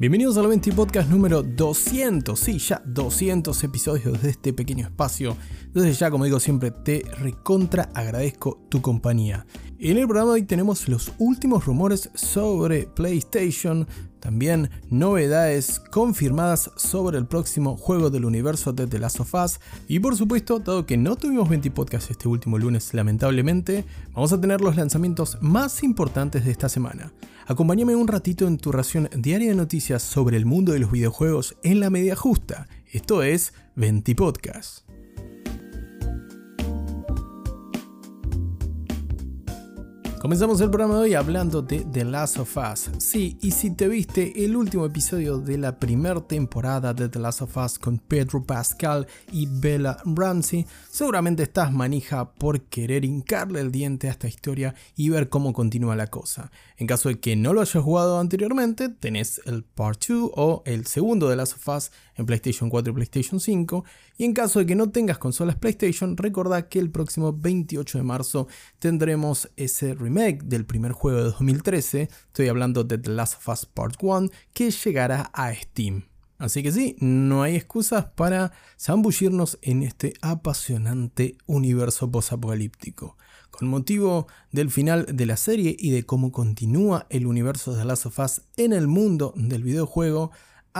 Bienvenidos al 20 Podcast número 200, sí, ya 200 episodios de este pequeño espacio. Desde ya, como digo siempre, te recontra agradezco tu compañía. En el programa de hoy tenemos los últimos rumores sobre PlayStation, también novedades confirmadas sobre el próximo juego del universo de The Last of Us. Y por supuesto, dado que no tuvimos 20 podcasts este último lunes, lamentablemente, vamos a tener los lanzamientos más importantes de esta semana. Acompáñame un ratito en tu ración diaria de noticias sobre el mundo de los videojuegos en la media justa. Esto es 20 Podcast. Comenzamos el programa de hoy hablando de The Last of Us. Sí, y si te viste el último episodio de la primera temporada de The Last of Us con Pedro Pascal y Bella Ramsey, seguramente estás manija por querer hincarle el diente a esta historia y ver cómo continúa la cosa. En caso de que no lo hayas jugado anteriormente, tenés el Part 2 o el segundo de Last of Us en PlayStation 4 y PlayStation 5. Y en caso de que no tengas consolas PlayStation, recordá que el próximo 28 de marzo tendremos ese del primer juego de 2013, estoy hablando de The Last of Us Part 1, que llegará a Steam. Así que sí, no hay excusas para zambullirnos en este apasionante universo posapocalíptico. Con motivo del final de la serie y de cómo continúa el universo de The Last of Us en el mundo del videojuego,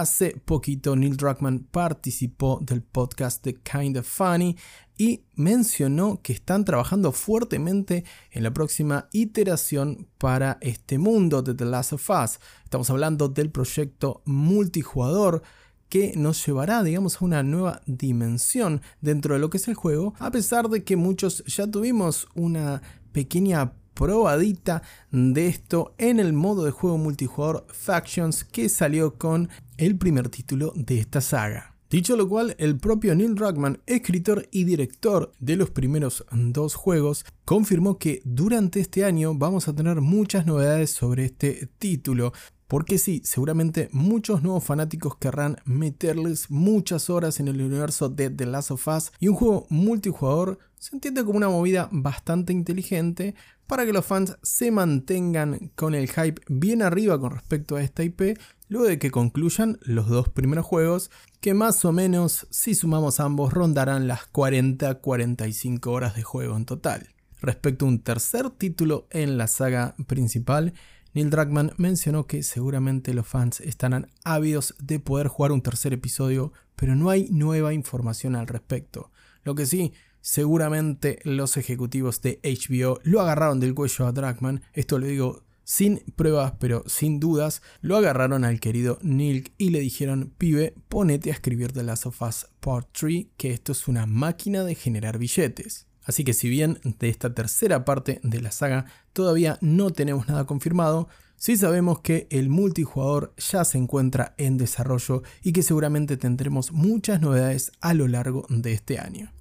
Hace poquito Neil Druckmann participó del podcast de Kind of Funny y mencionó que están trabajando fuertemente en la próxima iteración para este mundo de The Last of Us. Estamos hablando del proyecto multijugador que nos llevará, digamos, a una nueva dimensión dentro de lo que es el juego, a pesar de que muchos ya tuvimos una pequeña probadita de esto en el modo de juego multijugador Factions que salió con el primer título de esta saga. Dicho lo cual, el propio Neil Druckmann, escritor y director de los primeros dos juegos, confirmó que durante este año vamos a tener muchas novedades sobre este título. Porque sí, seguramente muchos nuevos fanáticos querrán meterles muchas horas en el universo de The Last of Us y un juego multijugador se entiende como una movida bastante inteligente para que los fans se mantengan con el hype bien arriba con respecto a esta IP luego de que concluyan los dos primeros juegos que más o menos si sumamos ambos rondarán las 40-45 horas de juego en total. Respecto a un tercer título en la saga principal, Neil Druckmann mencionó que seguramente los fans estarán ávidos de poder jugar un tercer episodio, pero no hay nueva información al respecto. Lo que sí, seguramente los ejecutivos de HBO lo agarraron del cuello a Druckmann, esto lo digo sin pruebas, pero sin dudas, lo agarraron al querido Neil y le dijeron, pibe, ponete a escribir The Last of Us Part 3, que esto es una máquina de generar billetes. Así que si bien de esta tercera parte de la saga todavía no tenemos nada confirmado, sí sabemos que el multijugador ya se encuentra en desarrollo y que seguramente tendremos muchas novedades a lo largo de este año.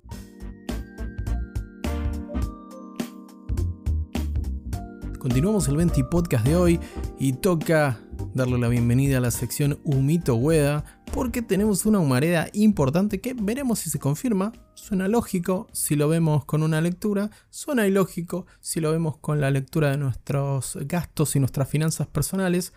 Continuamos el 20 podcast de hoy y toca darle la bienvenida a la sección Humito Hueda porque tenemos una humareda importante que veremos si se confirma. Suena lógico si lo vemos con una lectura, suena ilógico si lo vemos con la lectura de nuestros gastos y nuestras finanzas personales.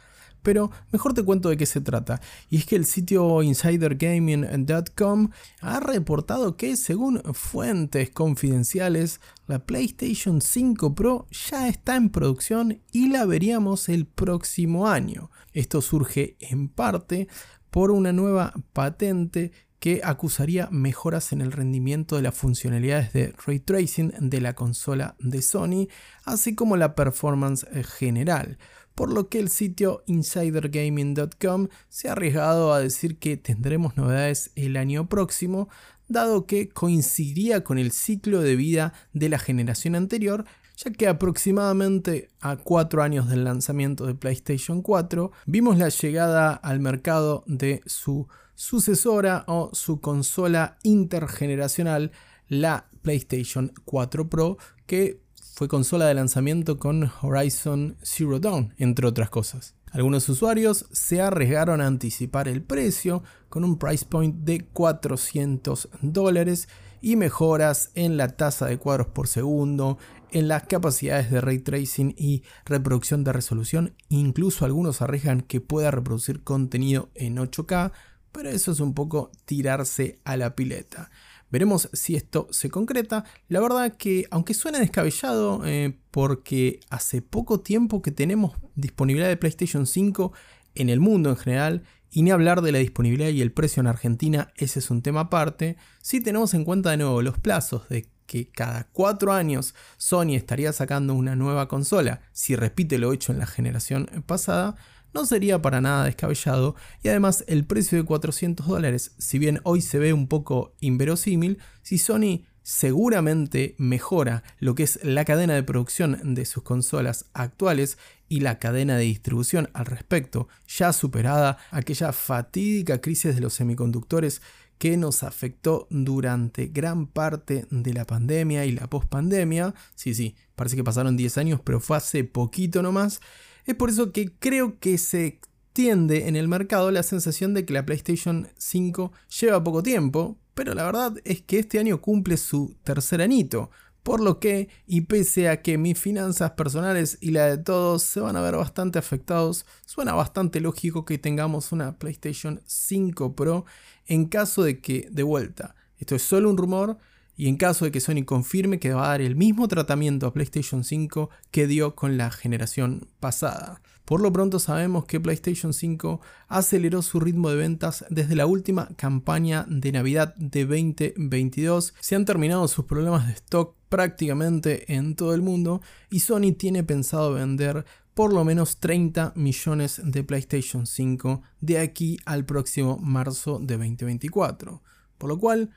Pero mejor te cuento de qué se trata. Y es que el sitio insidergaming.com ha reportado que según fuentes confidenciales, la PlayStation 5 Pro ya está en producción y la veríamos el próximo año. Esto surge en parte por una nueva patente que acusaría mejoras en el rendimiento de las funcionalidades de ray tracing de la consola de Sony, así como la performance general, por lo que el sitio insidergaming.com se ha arriesgado a decir que tendremos novedades el año próximo, dado que coincidiría con el ciclo de vida de la generación anterior ya que aproximadamente a cuatro años del lanzamiento de PlayStation 4 vimos la llegada al mercado de su sucesora o su consola intergeneracional, la PlayStation 4 Pro, que fue consola de lanzamiento con Horizon Zero Dawn, entre otras cosas. Algunos usuarios se arriesgaron a anticipar el precio con un price point de 400 dólares y mejoras en la tasa de cuadros por segundo, en las capacidades de ray tracing y reproducción de resolución, incluso algunos arriesgan que pueda reproducir contenido en 8K, pero eso es un poco tirarse a la pileta. Veremos si esto se concreta. La verdad que, aunque suene descabellado, eh, porque hace poco tiempo que tenemos disponibilidad de PlayStation 5 en el mundo en general, y ni hablar de la disponibilidad y el precio en Argentina, ese es un tema aparte, si tenemos en cuenta de nuevo los plazos de que cada cuatro años Sony estaría sacando una nueva consola, si repite lo hecho en la generación pasada, no sería para nada descabellado y además el precio de 400 dólares, si bien hoy se ve un poco inverosímil, si Sony seguramente mejora lo que es la cadena de producción de sus consolas actuales y la cadena de distribución al respecto, ya superada aquella fatídica crisis de los semiconductores que nos afectó durante gran parte de la pandemia y la pospandemia. Sí, sí, parece que pasaron 10 años, pero fue hace poquito nomás. Es por eso que creo que se extiende en el mercado la sensación de que la PlayStation 5 lleva poco tiempo, pero la verdad es que este año cumple su tercer anito. Por lo que, y pese a que mis finanzas personales y la de todos se van a ver bastante afectados, suena bastante lógico que tengamos una PlayStation 5 Pro en caso de que, de vuelta, esto es solo un rumor, y en caso de que Sony confirme que va a dar el mismo tratamiento a PlayStation 5 que dio con la generación pasada. Por lo pronto sabemos que PlayStation 5 aceleró su ritmo de ventas desde la última campaña de Navidad de 2022. Se han terminado sus problemas de stock prácticamente en todo el mundo y Sony tiene pensado vender por lo menos 30 millones de PlayStation 5 de aquí al próximo marzo de 2024. Por lo cual,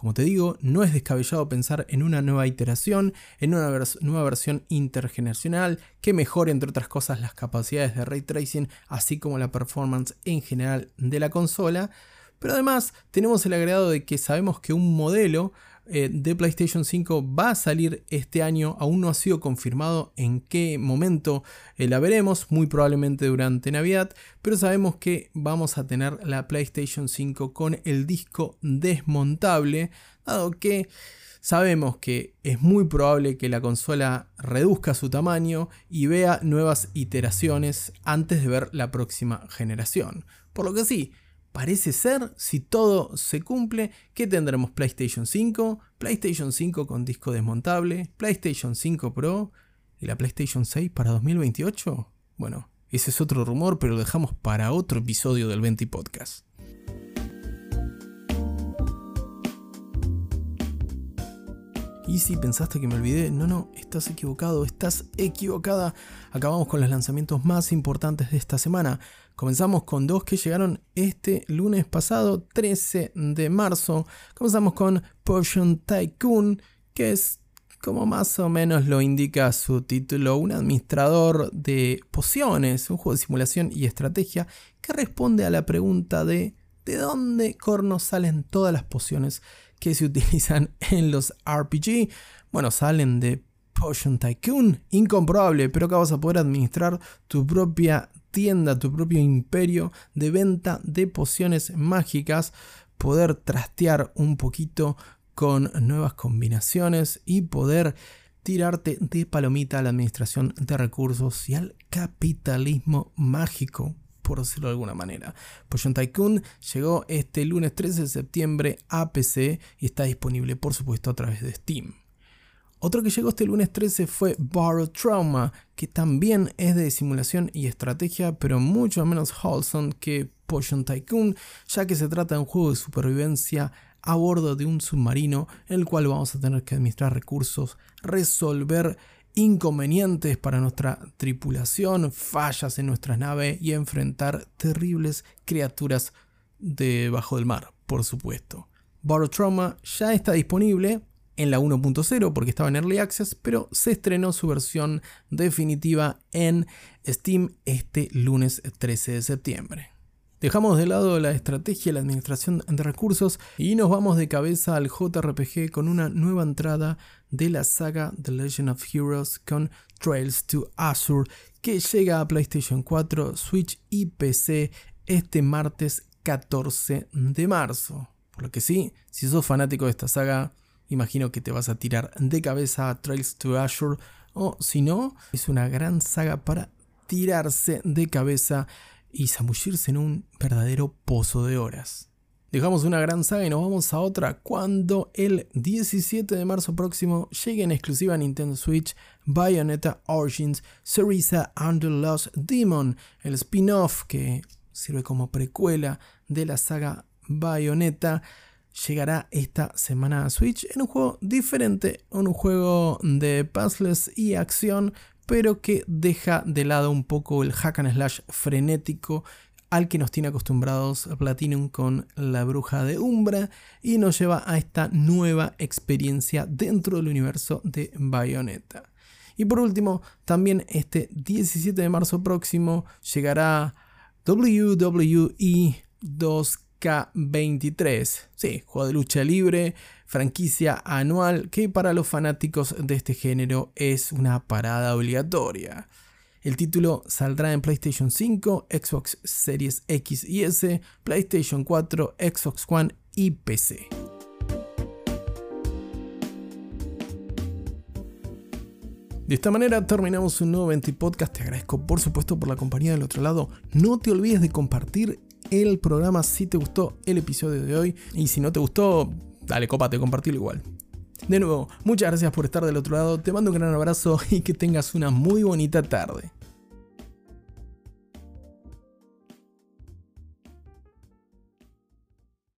como te digo, no es descabellado pensar en una nueva iteración, en una nueva versión intergeneracional que mejore, entre otras cosas, las capacidades de ray tracing, así como la performance en general de la consola. Pero además tenemos el agregado de que sabemos que un modelo eh, de PlayStation 5 va a salir este año, aún no ha sido confirmado en qué momento eh, la veremos, muy probablemente durante Navidad, pero sabemos que vamos a tener la PlayStation 5 con el disco desmontable, dado que sabemos que es muy probable que la consola reduzca su tamaño y vea nuevas iteraciones antes de ver la próxima generación. Por lo que sí, Parece ser, si todo se cumple, que tendremos PlayStation 5, PlayStation 5 con disco desmontable, PlayStation 5 Pro y la PlayStation 6 para 2028. Bueno, ese es otro rumor, pero lo dejamos para otro episodio del 20 Podcast. Y si pensaste que me olvidé, no, no, estás equivocado, estás equivocada. Acabamos con los lanzamientos más importantes de esta semana. Comenzamos con dos que llegaron este lunes pasado, 13 de marzo. Comenzamos con Potion Tycoon, que es como más o menos lo indica su título, un administrador de pociones, un juego de simulación y estrategia que responde a la pregunta de ¿de dónde corno salen todas las pociones que se utilizan en los RPG? Bueno, salen de Potion Tycoon, incomprobable, pero acá vas a poder administrar tu propia tienda, tu propio imperio de venta de pociones mágicas, poder trastear un poquito con nuevas combinaciones y poder tirarte de palomita a la administración de recursos y al capitalismo mágico, por decirlo de alguna manera. Potion Tycoon llegó este lunes 13 de septiembre a PC y está disponible por supuesto a través de Steam. Otro que llegó este lunes 13 fue Borrow Trauma, que también es de simulación y estrategia, pero mucho menos wholesome que Potion Tycoon, ya que se trata de un juego de supervivencia a bordo de un submarino en el cual vamos a tener que administrar recursos, resolver inconvenientes para nuestra tripulación, fallas en nuestra nave y enfrentar terribles criaturas debajo del mar, por supuesto. Borrow Trauma ya está disponible en la 1.0 porque estaba en Early Access, pero se estrenó su versión definitiva en Steam este lunes 13 de septiembre. Dejamos de lado la estrategia y la administración de recursos y nos vamos de cabeza al JRPG con una nueva entrada de la saga The Legend of Heroes con Trails to Azure que llega a PlayStation 4, Switch y PC este martes 14 de marzo. Por lo que sí, si sos fanático de esta saga, imagino que te vas a tirar de cabeza a Trails to Azure o si no, es una gran saga para tirarse de cabeza y zambullirse en un verdadero pozo de horas. Dejamos una gran saga y nos vamos a otra cuando el 17 de marzo próximo llegue en exclusiva a Nintendo Switch Bayonetta Origins Cerisa and the Lost Demon, el spin-off que sirve como precuela de la saga Bayonetta. Llegará esta semana a Switch en un juego diferente, un juego de puzzles y acción, pero que deja de lado un poco el hack and slash frenético al que nos tiene acostumbrados Platinum con la bruja de Umbra y nos lleva a esta nueva experiencia dentro del universo de Bayonetta. Y por último, también este 17 de marzo próximo llegará WWE 2K23. Sí, juego de lucha libre, franquicia anual que para los fanáticos de este género es una parada obligatoria. El título saldrá en PlayStation 5, Xbox Series X y S, PlayStation 4, Xbox One y PC. De esta manera terminamos un nuevo 20 podcast. Te agradezco por supuesto por la compañía del otro lado. No te olvides de compartir el programa si te gustó el episodio de hoy. Y si no te gustó, dale copa, te compartirlo igual. De nuevo, muchas gracias por estar del otro lado, te mando un gran abrazo y que tengas una muy bonita tarde.